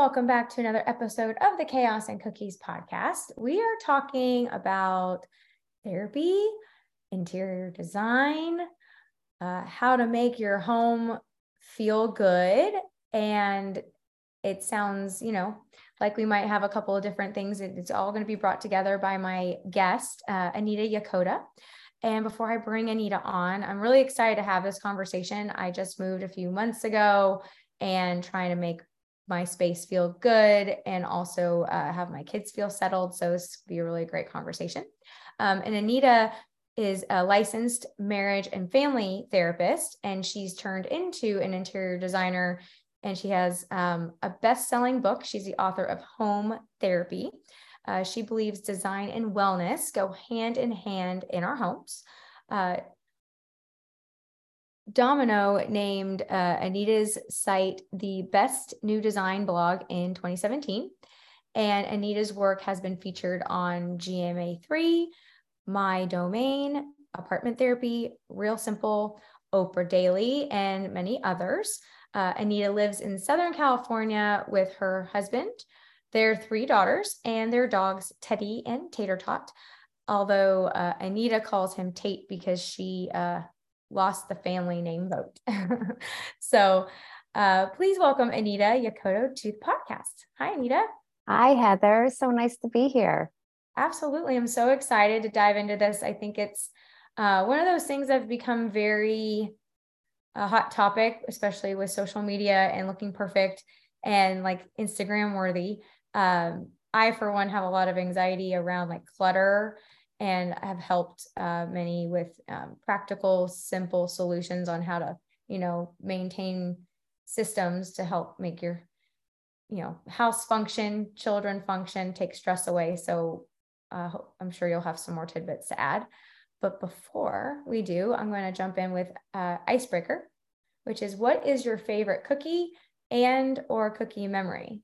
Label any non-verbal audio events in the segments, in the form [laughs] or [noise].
Welcome back to another episode of the Chaos and Cookies podcast. We are talking about therapy, interior design, uh, how to make your home feel good. And it sounds, you know, like we might have a couple of different things. It's all going to be brought together by my guest, uh, Anita Yokota. And before I bring Anita on, I'm really excited to have this conversation. I just moved a few months ago and trying to make my space feel good and also uh, have my kids feel settled. So this will be a really great conversation. Um, and Anita is a licensed marriage and family therapist, and she's turned into an interior designer. And she has um, a best selling book. She's the author of Home Therapy. Uh, she believes design and wellness go hand in hand in our homes. Uh, Domino named uh, Anita's site the best new design blog in 2017. And Anita's work has been featured on GMA3, MyDomaine, Apartment Therapy, Real Simple, Oprah Daily, and many others. Uh, Anita lives in Southern California with her husband, their three daughters, and their dogs, Teddy and Tater Tot. Although uh, Anita calls him Tate because she uh, lost the family name vote. [laughs] so uh, please welcome Anita Yokota to the podcast. Hi, Anita. Hi, Heather. So nice to be here. Absolutely. I'm so excited to dive into this. I think it's uh, one of those things that have become very a hot topic, especially with social media and looking perfect and like Instagram worthy. Um, I, for one, have a lot of anxiety around like clutter and have helped uh, many with um, practical, simple solutions on how to, you know, maintain systems to help make your, you know, house function, children function, take stress away. So uh, I'm sure you'll have some more tidbits to add. But before we do, I'm going to jump in with uh, icebreaker, which is what is your favorite cookie and or cookie memory?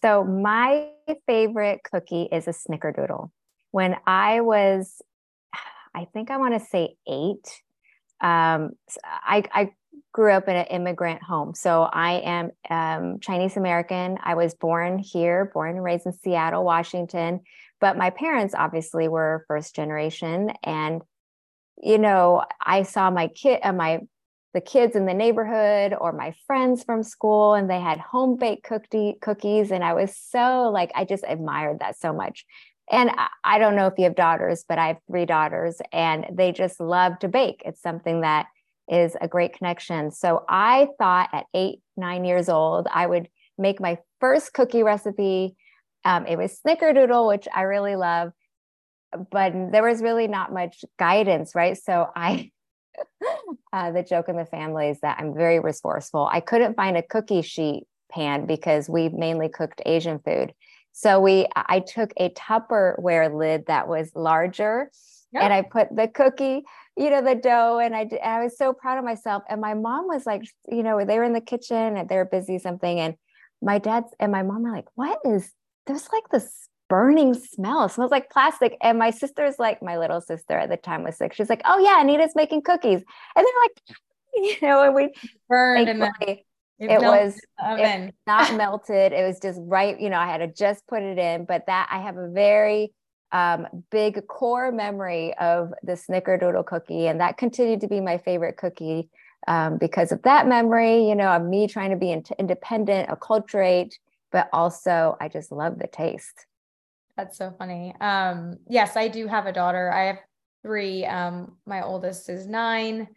So my favorite cookie is a snickerdoodle when I was, I think I want to say eight, um, I, I grew up in an immigrant home. So I am um, Chinese American. I was born here, born and raised in Seattle, Washington. But my parents obviously were first generation. And, you know, I saw my kid, uh, my the kids in the neighborhood or my friends from school and they had home baked cookie cookies and I was so like I just admired that so much and I don't know if you have daughters, but I have three daughters and they just love to bake. It's something that is a great connection. So I thought at eight, nine years old, I would make my first cookie recipe. Um, it was snickerdoodle, which I really love, but there was really not much guidance, right? So I, [laughs] uh, the joke in the family is that I'm very resourceful. I couldn't find a cookie sheet pan because we mainly cooked Asian food. So we I took a Tupperware lid that was larger yep. and I put the cookie, you know, the dough and I and I was so proud of myself and my mom was like, you know, they were in the kitchen and they were busy something and my dad's and my mom are like, "What is there's like this burning smell. It smells like plastic. And my sister's like, my little sister at the time was six. She's like, oh yeah, Anita's making cookies. And they're like, [laughs] you know, and we burned the it, it was it [laughs] not melted. It was just right. You know, I had to just put it in, but that I have a very um, big core memory of the snickerdoodle cookie, and that continued to be my favorite cookie um, because of that memory. You know, of me trying to be in- independent, acculturate, but also I just love the taste. That's so funny. Um, yes, I do have a daughter. I have three. Um, my oldest is nine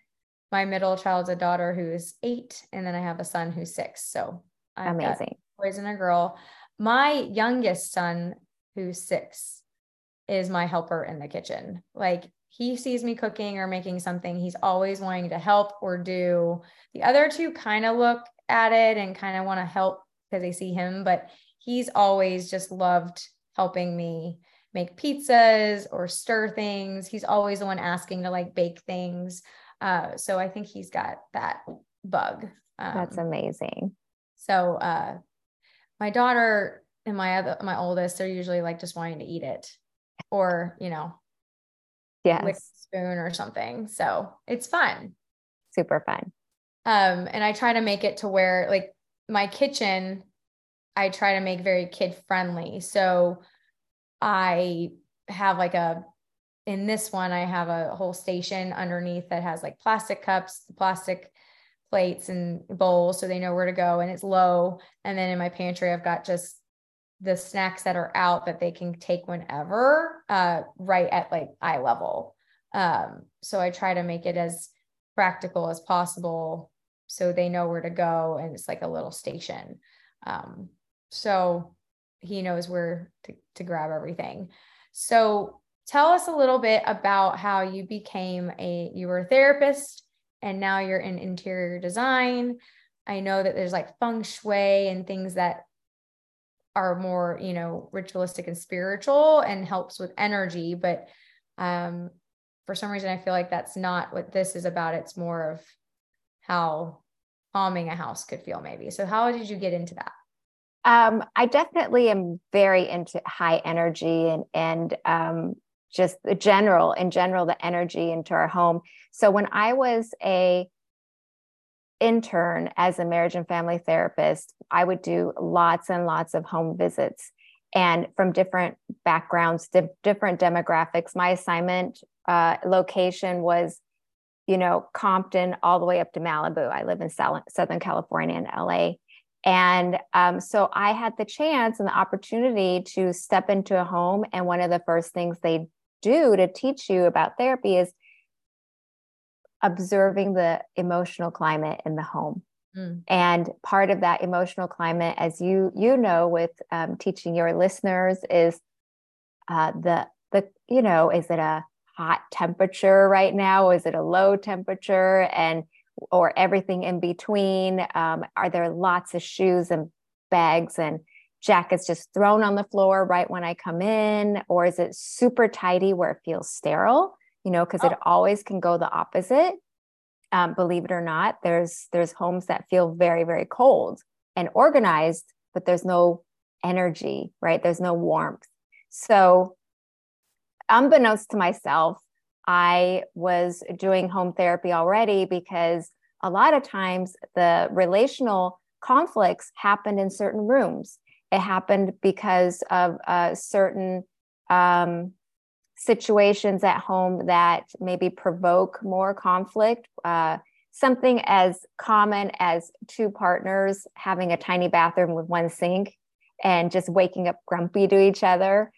my middle child's a daughter who's eight, and then I have a son who's six. So I've amazing boys and a girl. My youngest son, who's six, is my helper in the kitchen. Like he sees me cooking or making something, he's always wanting to help or do. The other two kind of look at it and kind of want to help because they see him, but he's always just loved helping me make pizzas or stir things. He's always the one asking to like bake things. Uh, so I think he's got that bug. Um, That's amazing. So uh, my daughter and my other my oldest, they're usually like just wanting to eat it, or you know, yeah, lick spoon or something. So it's fun. Super fun. Um, and I try to make it to where like my kitchen, I try to make very kid friendly. So I have like a in this one, I have a whole station underneath that has like plastic cups, plastic plates and bowls so they know where to go and it's low. And then in my pantry, I've got just the snacks that are out that they can take whenever, uh, right at like eye level. Um, so I try to make it as practical as possible so they know where to go and it's like a little station. Um, so he knows where to, to grab everything. So tell us a little bit about how you became a you were a therapist and now you're in interior design. I know that there's like feng shui and things that are more, you know, ritualistic and spiritual and helps with energy, but um for some reason I feel like that's not what this is about. It's more of how calming a house could feel maybe. So how did you get into that? Um, I definitely am very into high energy and and um, just the general in general the energy into our home. So when i was a intern as a marriage and family therapist i would do lots and lots of home visits and from different backgrounds di- different demographics. My assignment uh, location was you know compton all the way up to malibu. I live in southern california and la and um, so I had the chance and the opportunity to step into a home. And one of the first things they do to teach you about therapy is observing the emotional climate in the home. Mm. And part of that emotional climate, as you you know, with um, teaching your listeners, is uh, the the you know, is it a hot temperature right now? Is it a low temperature? And or everything in between? Um, are there lots of shoes and bags and jackets just thrown on the floor right when I come in? Or is it super tidy where it feels sterile? You know, because oh. it always can go the opposite. Um, believe it or not, there's there's homes that feel very, very cold and organized, but there's no energy, right? There's no warmth. So unbeknownst to myself, I was doing home therapy already because a lot of times the relational conflicts happened in certain rooms it happened because of certain um, situations at home that maybe provoke more conflict. Uh, something as common as two partners having a tiny bathroom with one sink and just waking up grumpy to each other,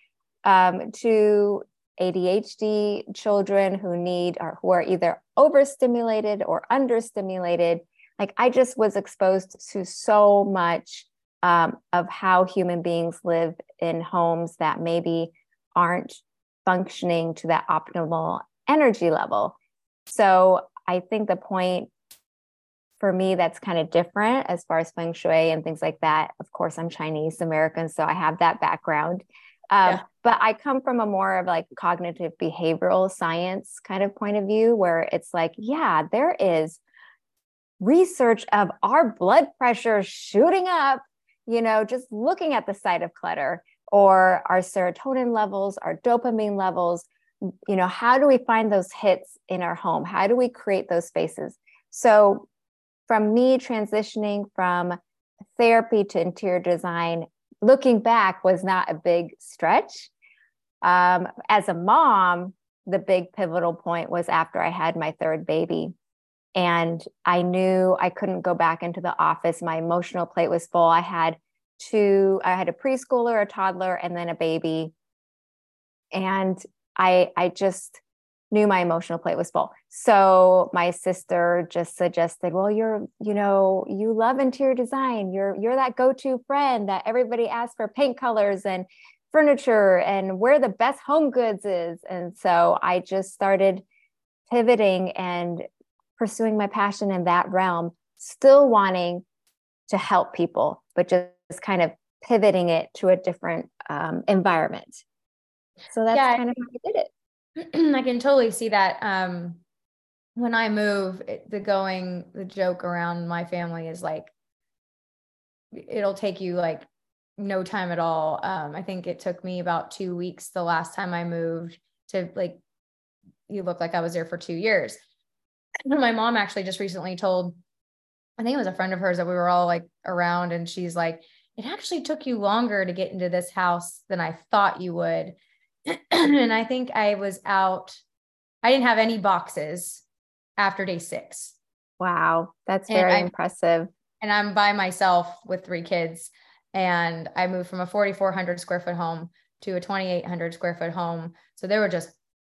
um, to ADHD children who need or who are either overstimulated or understimulated. Like I just was exposed to so much um, of how human beings live in homes that maybe aren't functioning to that optimal energy level. So I think the point for me that's kind of different as far as feng shui and things like that. Of course, I'm Chinese American, so I have that background. Um, yeah. But I come from a more of like cognitive behavioral science kind of point of view where it's like, yeah, there is research of our blood pressure shooting up you know, just looking at the sight of clutter or our serotonin levels, our dopamine levels, you know, how do we find those hits in our home? How do we create those spaces? So, from me transitioning from therapy to interior design, looking back was not a big stretch. Um, as a mom, the big pivotal point was after I had my third baby and I knew I couldn't go back into the office. My emotional plate was full. I had two, I had a preschooler, a toddler, and then a baby. And I I just knew my emotional plate was full. So my sister just suggested, well, you're, you know, you love interior design. You're you're that go-to friend that everybody asks for paint colors and furniture and where the best home goods is. And so I just started pivoting and pursuing my passion in that realm, still wanting to help people, but just kind of pivoting it to a different um, environment. So that's yeah, kind of how I did it. [clears throat] I can totally see that. Um, when I move, it, the going, the joke around my family is like, it'll take you like no time at all. Um, I think it took me about two weeks the last time I moved to like, you look like I was there for two years. [laughs] My mom actually just recently told, I think it was a friend of hers that we were all like around, and she's like, it actually took you longer to get into this house than I thought you would. [clears throat] and I think I was out, I didn't have any boxes after day six. Wow, that's very impressive. And I'm by myself with three kids. And I moved from a 4,400 square foot home to a 2,800 square foot home. So there were just,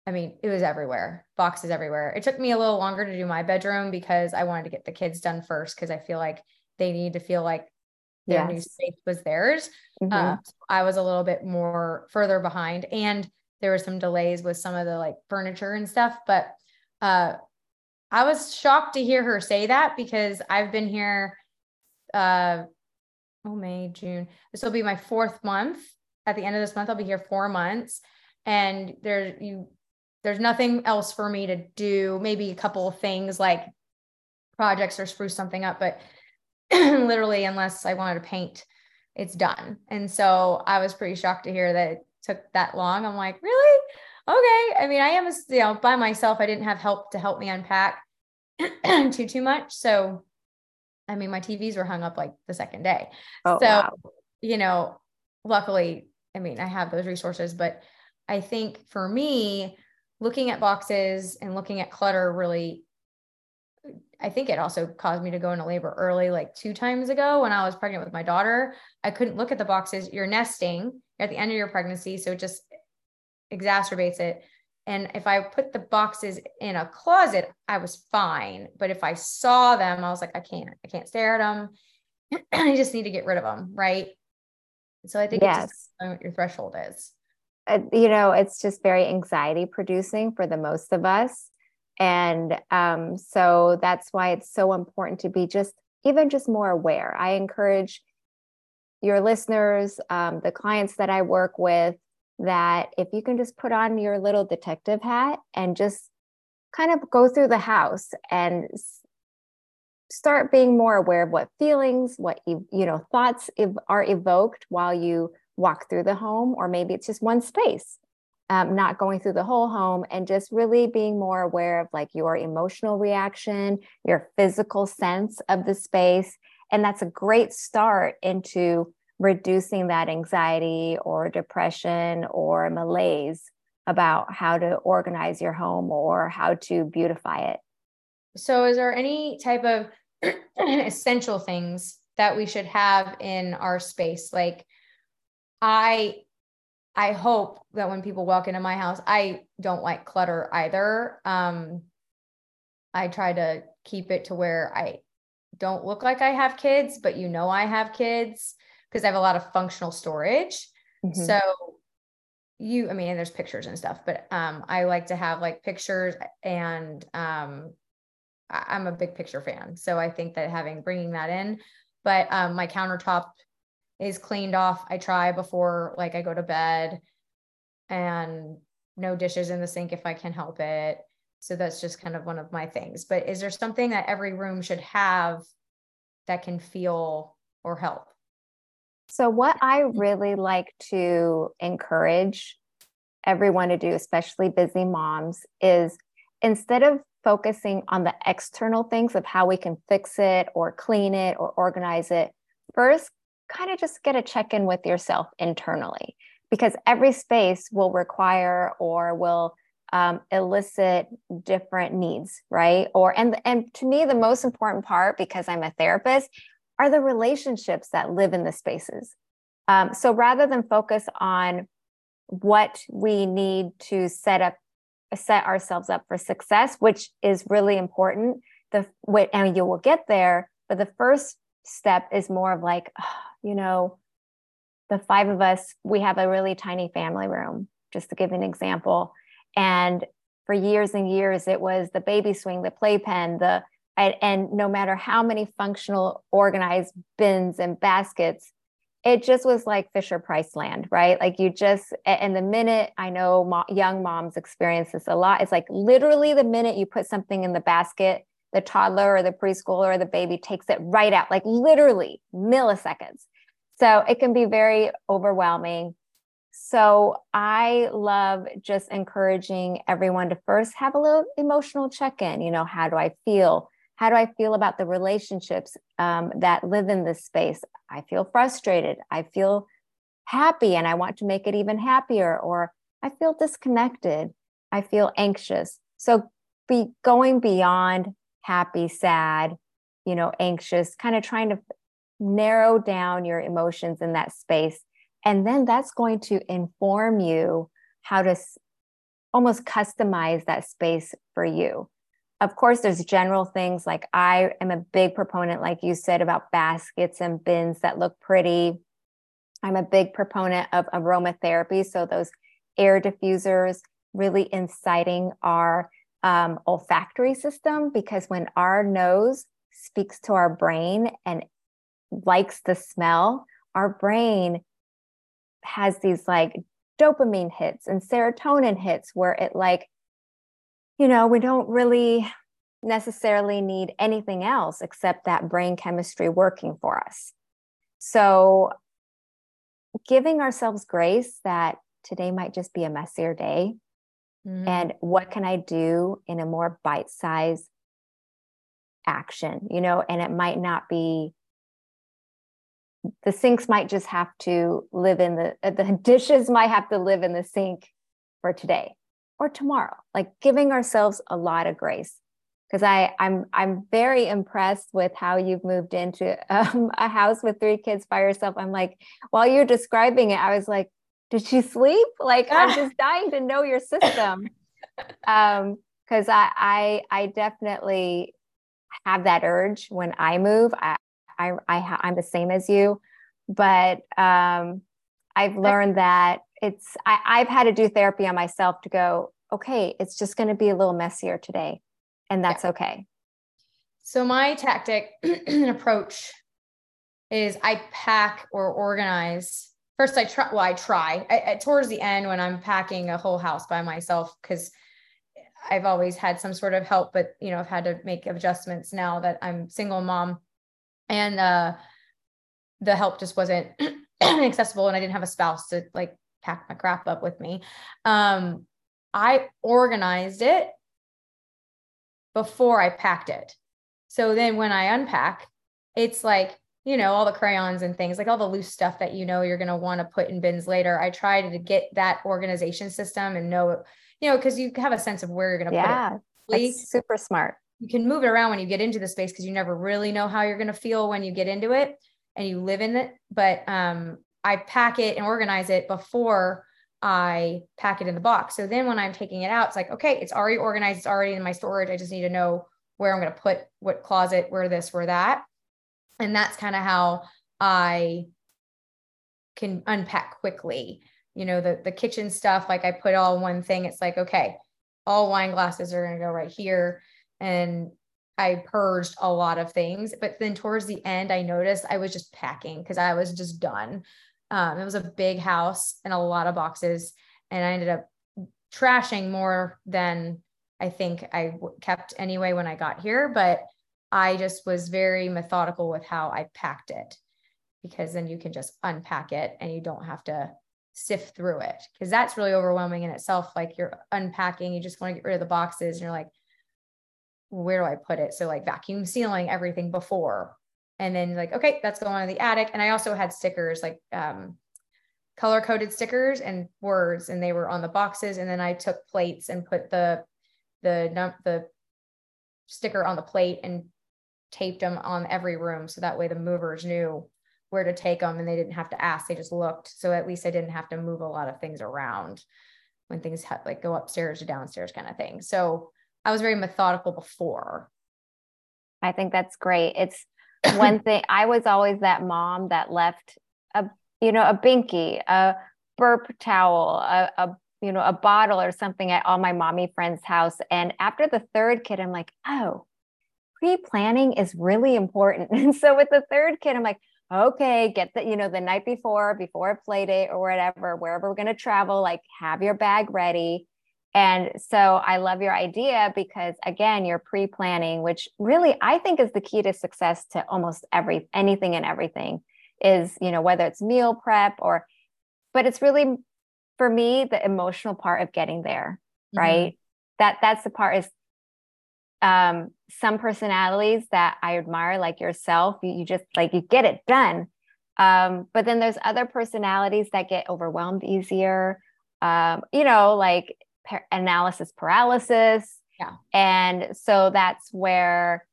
I mean, it was everywhere, boxes everywhere. It took me a little longer to do my bedroom because I wanted to get the kids done first because I feel like they need to feel like their yes. new space was theirs. Mm-hmm. Uh, so I was a little bit more further behind, and there were some delays with some of the like furniture and stuff. But uh, I was shocked to hear her say that because I've been here. Uh, oh, May, June. This will be my fourth month. At the end of this month, I'll be here four months, and there you there's nothing else for me to do. Maybe a couple of things like projects or spruce something up, but [clears throat] literally, unless I wanted to paint, it's done. And so I was pretty shocked to hear that it took that long. I'm like, really? Okay. I mean, I am, you know, by myself. I didn't have help to help me unpack [clears throat] too too much. So, I mean, my TVs were hung up like the second day. Oh, so, wow. you know, luckily, I mean, I have those resources, but I think for me, looking at boxes and looking at clutter really I think it also caused me to go into labor early, like two times ago when I was pregnant with my daughter. I couldn't look at the boxes. You're nesting at the end of your pregnancy. So it just exacerbates it. And if I put the boxes in a closet, I was fine. But if I saw them, I was like, I can't, I can't stare at them. [clears throat] I just need to get rid of them. Right. So I think yes. it's what your threshold is. Uh, you know, it's just very anxiety producing for the most of us. And um, so that's why it's so important to be just even just more aware. I encourage your listeners um, the clients that i work with that if you can just put on your little detective hat and just kind of go through the house and start being more aware of what feelings what you know thoughts are evoked while you walk through the home or maybe it's just one space um, not going through the whole home and just really being more aware of like your emotional reaction, your physical sense of the space. And that's a great start into reducing that anxiety or depression or malaise about how to organize your home or how to beautify it. So, is there any type of [clears throat] essential things that we should have in our space? Like, I I hope that when people walk into my house, I don't like clutter either. Um, I try to keep it to where I don't look like I have kids, but you know I have kids because I have a lot of functional storage. Mm-hmm. So you, I mean, there's pictures and stuff, but um, I like to have like pictures and um, I- am a big picture fan. So I think that having bringing that in, but um, my countertop is cleaned off. I try before like I go to bed and no dishes in the sink if I can help it. So that's just kind of one of my things. But is there something that every room should have that can feel or help? So, what I mm-hmm. really like to encourage everyone to do, especially busy moms, is instead of focusing on the external things of how we can fix it or clean it or organize it, first kind of just get a check in with yourself internally because every space will require or will um, elicit different needs right? Or and and to me the most important part because i'm a therapist are the relationships that live in the spaces. Um, so rather than focus on what we need to set up set ourselves up for success which is really important the and you will get there but the first step is more of like oh, you know, the five of us, we have a really tiny family room, just to give an example. And for years and years, it was the baby swing, the playpen, the and, no matter how many functional organized bins and baskets, it just was like Fisher Price land, right? Like you just, and the minute I know mo- young moms experience this a lot, it's like literally the minute you put something in the basket, the toddler or the preschooler or the baby takes it right out, like literally milliseconds. So it can be very overwhelming. So I love just encouraging everyone to first have a little emotional check in. You know, how do I feel? How do I feel about the relationships um, that live in this space? I feel frustrated. I feel happy and I want to make it even happier, or I feel disconnected. I feel anxious. So be going beyond happy, sad, you know, anxious, kind of trying to narrow down your emotions in that space. And then that's going to inform you how to almost customize that space for you of course there's general things like i am a big proponent like you said about baskets and bins that look pretty i'm a big proponent of aromatherapy so those air diffusers really inciting our um, olfactory system because when our nose speaks to our brain and likes the smell our brain has these like dopamine hits and serotonin hits where it like you know, we don't really necessarily need anything else except that brain chemistry working for us. So, giving ourselves grace that today might just be a messier day. Mm-hmm. And what can I do in a more bite sized action, you know, and it might not be the sinks might just have to live in the the dishes might have to live in the sink for today or tomorrow. Like giving ourselves a lot of grace. Because i i'm i'm very impressed with how you've moved into [laughs] um, a house with three kids by yourself. I'm like while you're describing it i was like did she sleep? [laughs] Like i'm just [laughs] dying to know your system. Um because I, I i definitely have that urge when i move. I i, I i'm the same as you but um i've learned that it's I, I've had to do therapy on myself to go, okay, it's just going to be a little messier today. And that's yeah. okay. So my tactic and [clears throat] approach is I pack or organize. First, I try. Well, I try. I, I, towards the end when I'm packing a whole house by myself because I've always had some sort of help, but you know I've had to make adjustments now that I'm single mom, and uh, the help just wasn't [clears throat] accessible, and I didn't have a spouse to like pack my crap up with me. Um, I organized it before I packed it. So then when I unpack, it's like, you know, all the crayons and things, like all the loose stuff that you know you're going to want to put in bins later. I try to get that organization system and know, you know, because you have a sense of where you're going to yeah, put it. Yeah, super smart. You can move it around when you get into the space because you never really know how you're going to feel when you get into it and you live in it. But um, I pack it and organize it before I pack it in the box. So then when I'm taking it out, it's like, okay, it's already organized, it's already in my storage. I just need to know where I'm going to put what closet, where this, where that. And that's kind of how I can unpack quickly. You know, the the kitchen stuff, like I put all one thing, it's like, okay, all wine glasses are going to go right here. And I purged a lot of things. But then towards the end, I noticed I was just packing because I was just done. Um, it was a big house and a lot of boxes, and I ended up trashing more than I think I w- kept anyway when I got here. But I just was very methodical with how I packed it because then you can just unpack it and you don't have to sift through it because that's really overwhelming in itself. Like you're unpacking, you just want to get rid of the boxes and you're like, where do I put it? So like vacuum sealing everything before. And then like okay that's going to the attic. And i also had stickers like um, color coded stickers and words and they were on the boxes. And then i took plates and put the the the sticker on the plate and taped them on every room so that way the movers knew where to take them and they didn't have to ask. They just looked. So at least i didn't have to move a lot of things around when things had like go upstairs to downstairs kind of thing. So i was very methodical before i think that's great it's [coughs] one thing I was always that mom that left a you know a binky, a burp towel, a, a you know a bottle or something at all my mommy friends' house. And after the third kid, I'm like, oh, pre-planning is really important. [laughs] And so with the third kid, I'm like, okay, get the, you know, the night before, before a play date or whatever, wherever we're going to travel, like have your bag ready. And so I love your idea because again, you're pre-planning, which really I think is the key to success to almost every anything and everything is, you know, whether it's meal prep or but it's really for me the emotional part of getting there, mm-hmm. right? That that's the part is um some personalities that I admire like yourself, you, you just like you get it done. Um, but then there's other personalities that get overwhelmed easier. Um, you know, like par- analysis paralysis. Yeah. And so that's where,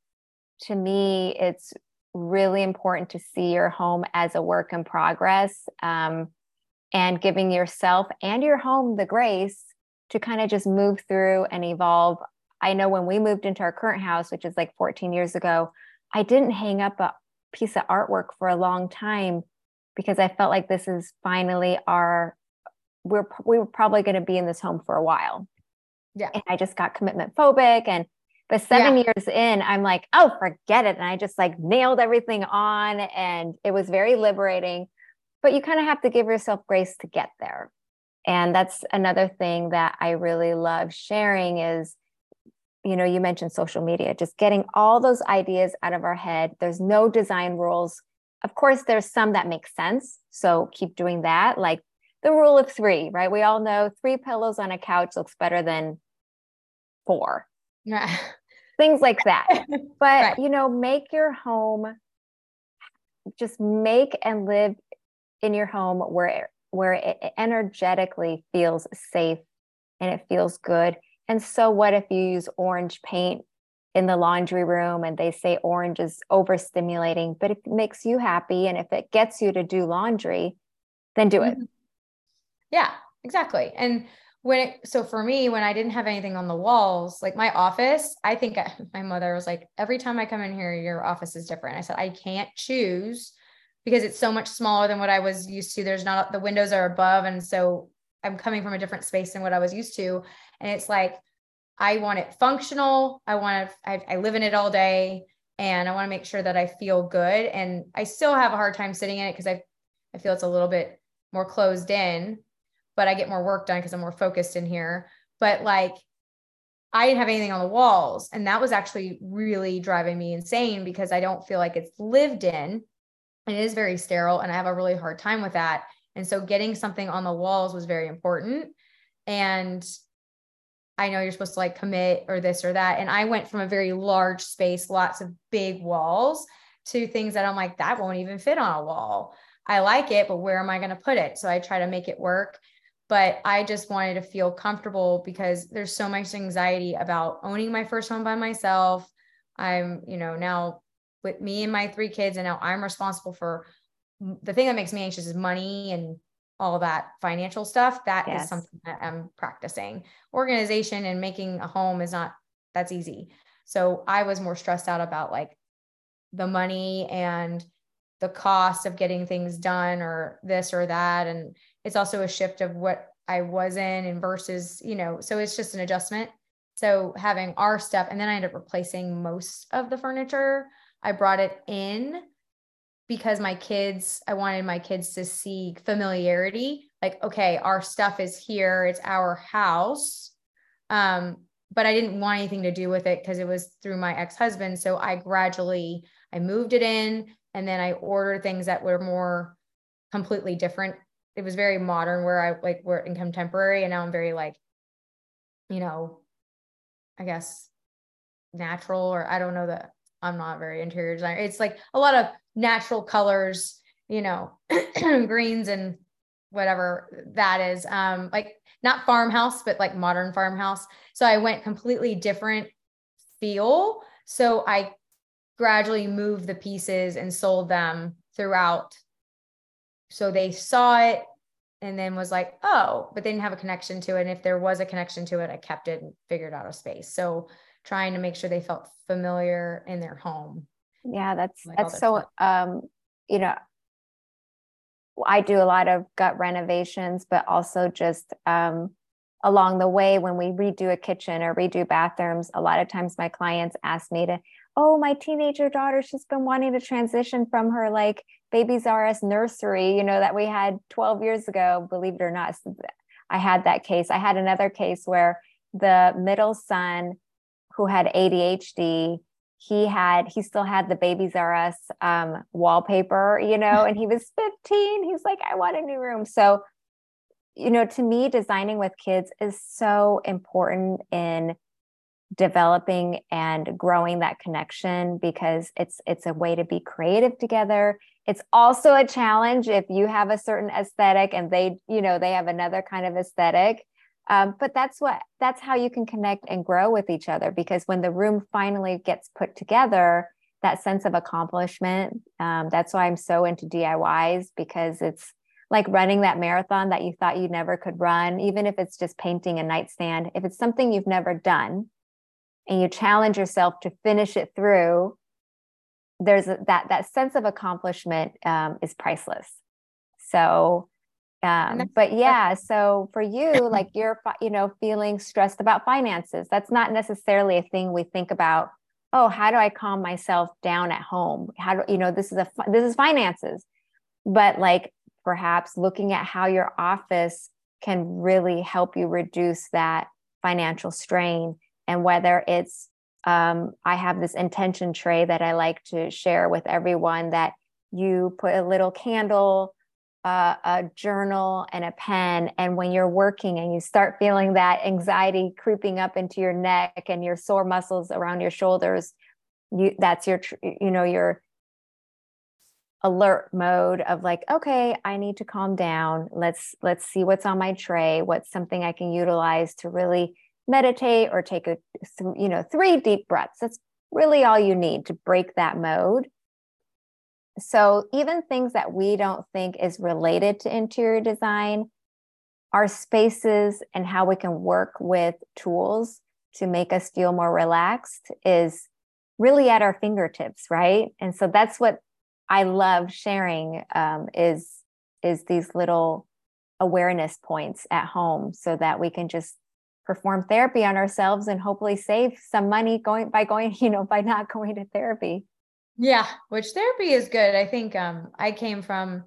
to me, it's really important to see your home as a work in progress um, and giving yourself and your home the grace to kind of just move through and evolve. I know when we moved into our current house, which is like 14 years ago, I didn't hang up a piece of artwork for a long time because I felt like this is finally our we're we were probably going to be in this home for a while. Yeah. And I just got commitment phobic and but 7 yeah. years in I'm like, "Oh, forget it." And I just like nailed everything on and it was very liberating. But you kind of have to give yourself grace to get there. And that's another thing that I really love sharing is you know, you mentioned social media, just getting all those ideas out of our head. There's no design rules. Of course, there's some that make sense. So keep doing that. Like the rule of three, right? We all know three pillows on a couch looks better than four. Yeah. Things like that. [laughs] But, right. you know, make your home, just make and live in your home where, where it energetically feels safe and it feels good. And so, what if you use orange paint in the laundry room and they say orange is overstimulating, but if it makes you happy and if it gets you to do laundry, then do it. Mm-hmm. Yeah, exactly. And when it, so for me, when I didn't have anything on the walls, like my office, I think I, [laughs] my mother was like, every time I come in here, your office is different. I said, I can't choose because it's so much smaller than what I was used to. There's not, the windows are above. And so I'm coming from a different space than what I was used to. And it's like, I want it functional. I want to, I, I live in it all day and I want to make sure that I feel good. And I still have a hard time sitting in it because I, I feel it's a little bit more closed in but I get more work done because I'm more focused in here. But like, I didn't have anything on the walls. And that was actually really driving me insane because I don't feel like it's lived in. And it is very sterile. And I have a really hard time with that. And so getting something on the walls was very important. And I know you're supposed to like commit or this or that. And I went from a very large space, lots of big walls to things that I'm like, that won't even fit on a wall. I like it, but where am I going to put it? So I try to make it work but I just wanted to feel comfortable because there's so much anxiety about owning my first home by myself. I'm, you know, now with me and my three kids, and now I'm responsible for the thing that makes me anxious is money and all that financial stuff. That yes. is something that I'm practicing. Organization and making a home is not that's easy. So I was more stressed out about like the money and the cost of getting things done or this or that. And it's also a shift of what I was in and versus, you know, so it's just an adjustment. So having our stuff, and then I ended up replacing most of the furniture. I brought it in because my kids, I wanted my kids to see familiarity. Like, okay, our stuff is here, it's our house. Um, but I didn't want anything to do with it because it was through my ex-husband. So I gradually I moved it in and then I ordered things that were more completely different it was very modern where I like were in contemporary and now I'm very like, you know, I guess natural or I don't know that I'm not very interior designer. It's like a lot of natural colors, you know, [clears throat] greens and whatever that is. Um, like not farmhouse, but like modern farmhouse. So I went completely different feel. So I gradually moved the pieces and sold them throughout so they saw it and then was like, oh, but they didn't have a connection to it. And if there was a connection to it, I kept it and figured out a space. So trying to make sure they felt familiar in their home. Yeah, that's like that's so um, you know, I do a lot of gut renovations, but also just um along the way when we redo a kitchen or redo bathrooms, a lot of times my clients ask me to, oh, my teenager daughter, she's been wanting to transition from her like Babies R Us nursery, you know, that we had 12 years ago. Believe it or not, I had that case. I had another case where the middle son who had ADHD, he had, he still had the Babies R Us um, wallpaper, you know, [laughs] and he was 15. He's like, I want a new room. So, you know, to me, designing with kids is so important in developing and growing that connection because it's it's a way to be creative together it's also a challenge if you have a certain aesthetic and they you know they have another kind of aesthetic. Um, but that's what that's how you can connect and grow with each other because when the room finally gets put together that sense of accomplishment um, that's why i'm so into diys because it's like running that marathon that you thought you never could run even if it's just painting a nightstand. If it's something you've never done and you challenge yourself to finish it through there's a, that that sense of accomplishment um, is priceless. So um, but yeah so for you like you're you know feeling stressed about finances. That's not necessarily a thing we think about oh how do i calm myself down at home? How do you know this is a this is finances. But like perhaps looking at how your office can really help you reduce that financial strain and whether it's um, I have this intention tray that I like to share with everyone that you put a little candle, uh, a journal, and a pen. And when you're working and you start feeling that anxiety creeping up into your neck and your sore muscles around your shoulders, you that's your you know your alert mode of like okay i need to calm down let's let's see what's on my tray what's something i can utilize to really meditate or take a you know three deep breaths. That's really all you need to break that mode. So even things that we don't think is related to interior design our spaces and how we can work with tools to make us feel more relaxed is really at our fingertips right? And so that's what i love sharing um, is is these little awareness points at home so that we can just perform therapy on ourselves and hopefully save some money going by going [laughs] you know by not going to therapy. Yeah which therapy is good. I think um i came from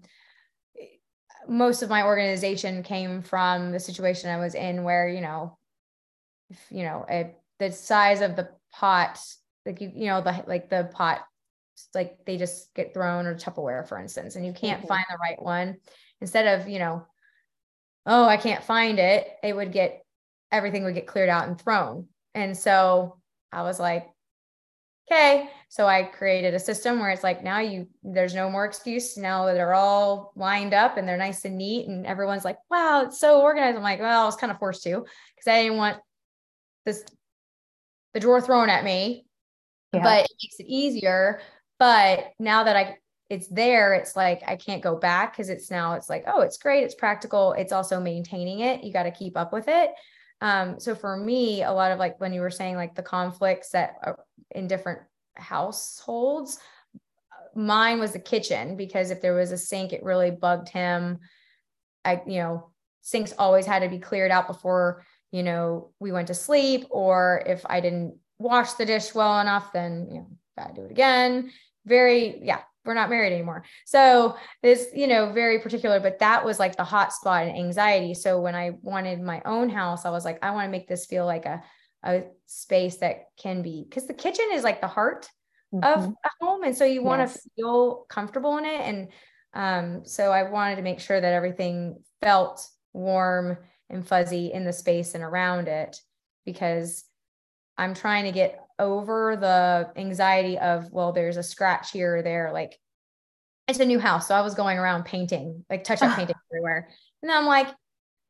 most of my organization came from the situation i was in where you know if, you know a, the size of the pot like you you know the like the pot like they just get thrown or tupperware for instance and you can't mm-hmm. find the right one. Instead of you know oh i can't find it it would get everything would get cleared out and thrown. And so I was like, okay. So I created a system where it's like now you there's no more excuse. Now they're all lined up and they're nice and neat. And everyone's like, wow, it's so organized. I'm like, well, I was kind of forced to because I didn't want this the drawer thrown at me. Yeah. But it makes it easier. But now that I it's there, it's like I can't go back because it's now it's like, oh, it's great, it's practical. It's also maintaining it. You got to keep up with it. Um, so for me, a lot of like when you were saying like the conflicts that are in different households, mine was the kitchen because if there was a sink, it really bugged him. I, you know, sinks always had to be cleared out before, you know, we went to sleep, or if I didn't wash the dish well enough, then you know, gotta do it again. Very, yeah, we're not married anymore. So this, you know, very particular, but that was like the hot spot and anxiety. So when I wanted my own house, I was like, I want to make this feel like a, a space that can be, because the kitchen is like the heart mm-hmm. of a home. And so you want yes. to feel comfortable in it. And um, so I wanted to make sure that everything felt warm and fuzzy in the space and around it because I'm trying to get over the anxiety of, well, there's a scratch here or there. Like it's a new house. So I was going around painting, like touch up ah. painting everywhere. And then I'm like,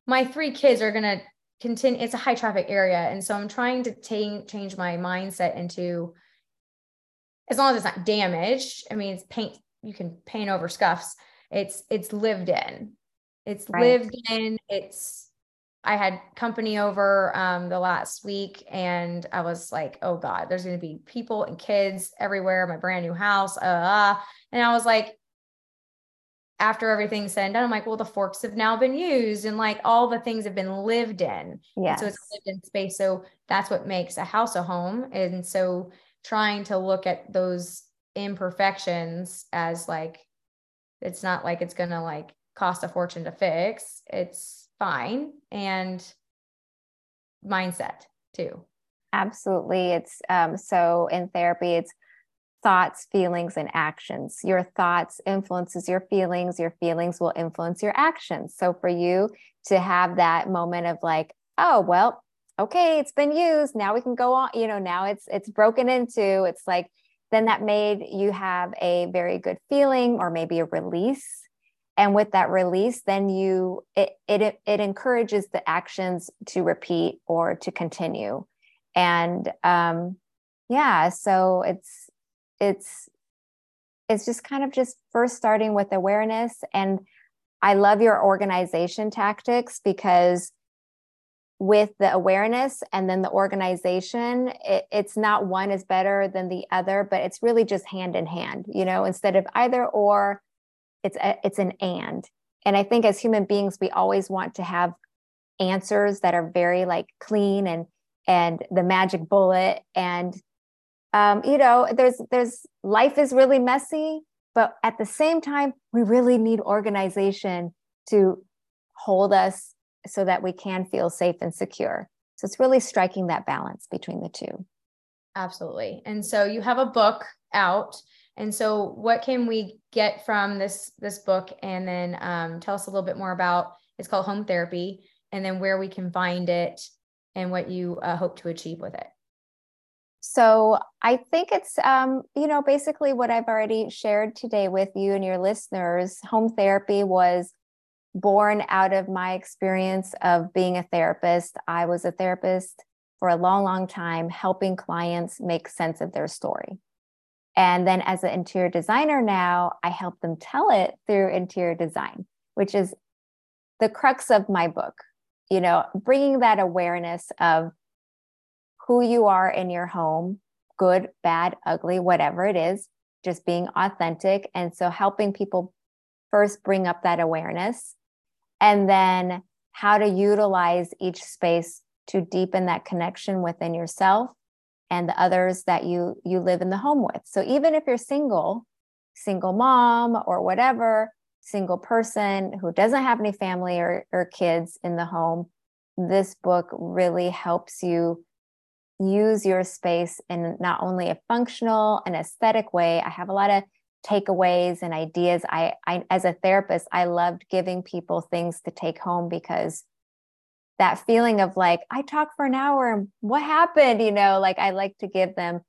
my three kids are going to continue. It's a high traffic area. And so I'm trying to t- change my mindset into, as long as it's not damaged. I mean, it's paint, you can paint over scuffs. It's, it's lived in. It's right. lived in. It's I had company over um, the last week and I was like, oh God, there's going to be people and kids everywhere, my brand new house. Uh, uh, and I was like, after everything's said and done, I'm like, well, the forks have now been used and like all the things have been lived in. Yeah. So it's lived in space. So that's what makes a house a home. And so trying to look at those imperfections as like it's not like it's going to like cost a fortune to fix it's fine and mindset too. Absolutely. It's um so in therapy it's thoughts feelings and actions. Your thoughts influences your feelings. Your feelings will influence your actions. So for you to have that moment of like oh well okay it's been used. Now we can go on you know now it's it's broken into it's like then that made you have a very good feeling or maybe a release and with that release then you it it it encourages the actions to repeat or to continue. And um yeah so it's it's it's just kind of just first starting with awareness. And i love your organization tactics because with the awareness and then the organization it, it's not one is better than the other but it's really just hand in hand you know instead of either or it's a, it's an and and i think as human beings we always want to have answers that are very like clean and and the magic bullet and um, you know there's there's life is really messy but at the same time we really need organization to hold us so that we can feel safe and secure. So it's really striking that balance between the two. Absolutely. And so you have a book out. And so what can we get from this this book? And then um, tell us a little bit more about it's called Home Therapy, and then where we can find it and what you uh, hope to achieve with it. So I think it's um, you know basically what I've already shared today with you and your listeners. Home therapy was born out of my experience of being a therapist. I was a therapist for a long, long time, helping clients make sense of their story. And then as an interior designer now, I help them tell it through interior design, which is the crux of my book. You know, bringing that awareness of who you are in your home, good, bad, ugly, whatever it is, just being authentic. And so helping people first bring up that awareness and then how to utilize each space to deepen that connection within yourself and the others that you you live in the home with so even if you're single single mom or whatever single person who doesn't have any family or, or kids in the home this book really helps you use your space in not only a functional and aesthetic way i have a lot of takeaways and ideas. I, I, as a therapist, I loved giving people things to take home because that feeling of like, I talked for an hour and what happened? You know, like I like to give them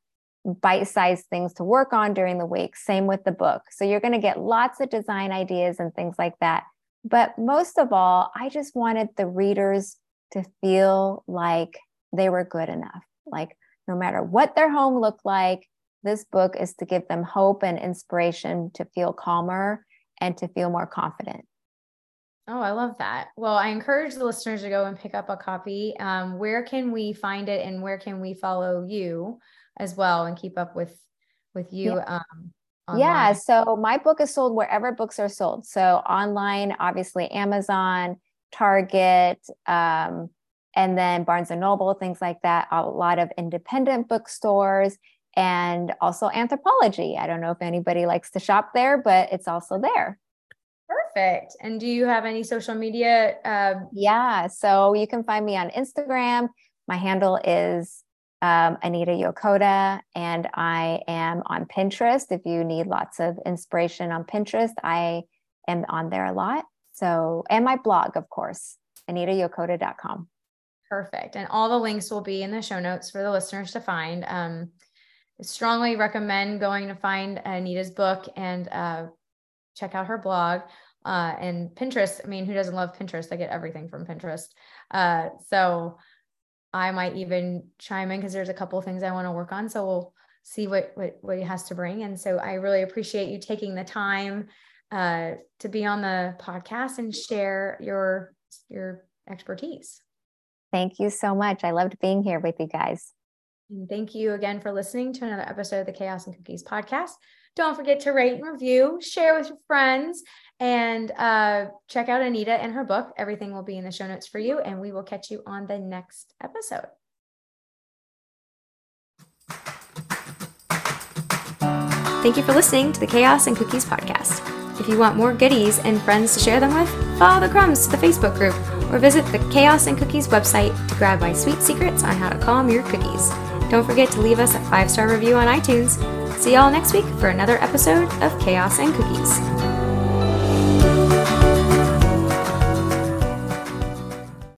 bite sized things to work on during the week. Same with the book. So you're going to get lots of design ideas and things like that. But most of all, I just wanted the readers to feel like they were good enough. Like, no matter what their home looked like, this book is to give them hope and inspiration to feel calmer and to feel more confident. Oh, I love that. Well, I encourage the listeners to go and pick up a copy. Um, where can we find it and where can we follow you as well and keep up with with you yeah. um yeah so my book is sold wherever books are sold so online obviously amazon target um, and then barnes and noble things like that a lot of independent bookstores and also Anthropologie. I don't know if anybody likes to shop there, but it's also there. Perfect. And do you have any social media? Uh... Yeah. So you can find me on Instagram. My handle is um, Anita Yokota, and I am on Pinterest. If you need lots of inspiration on Pinterest, I am on there a lot. So, and my blog, of course, anitayokota.com. Perfect. And all the links will be in the show notes for the listeners to find. Um, strongly recommend going to find Anita's book and uh, check out her blog uh, and Pinterest. I mean, who doesn't love Pinterest? I get everything from Pinterest. Uh, so I might even chime in because there's a couple of things I want to work on. So we'll see what, what what he has to bring. And so I really appreciate you taking the time uh, to be on the podcast and share your your expertise. Thank you so much. I loved being here with you guys. And thank you again for listening to another episode of the Chaos and Cookies podcast. Don't forget to rate and review, share with your friends, and uh, check out Anita and her book. Everything will be in the show notes for you, and we will catch you on the next episode. Thank you for listening to the Chaos and Cookies podcast. If you want more goodies and friends to share them with, follow the crumbs to the Facebook group or visit the Chaos and Cookies website to grab my sweet secrets on how to calm your cookies. Don't forget to leave us a five star review on iTunes See y'all next week for another episode of Chaos and Cookies.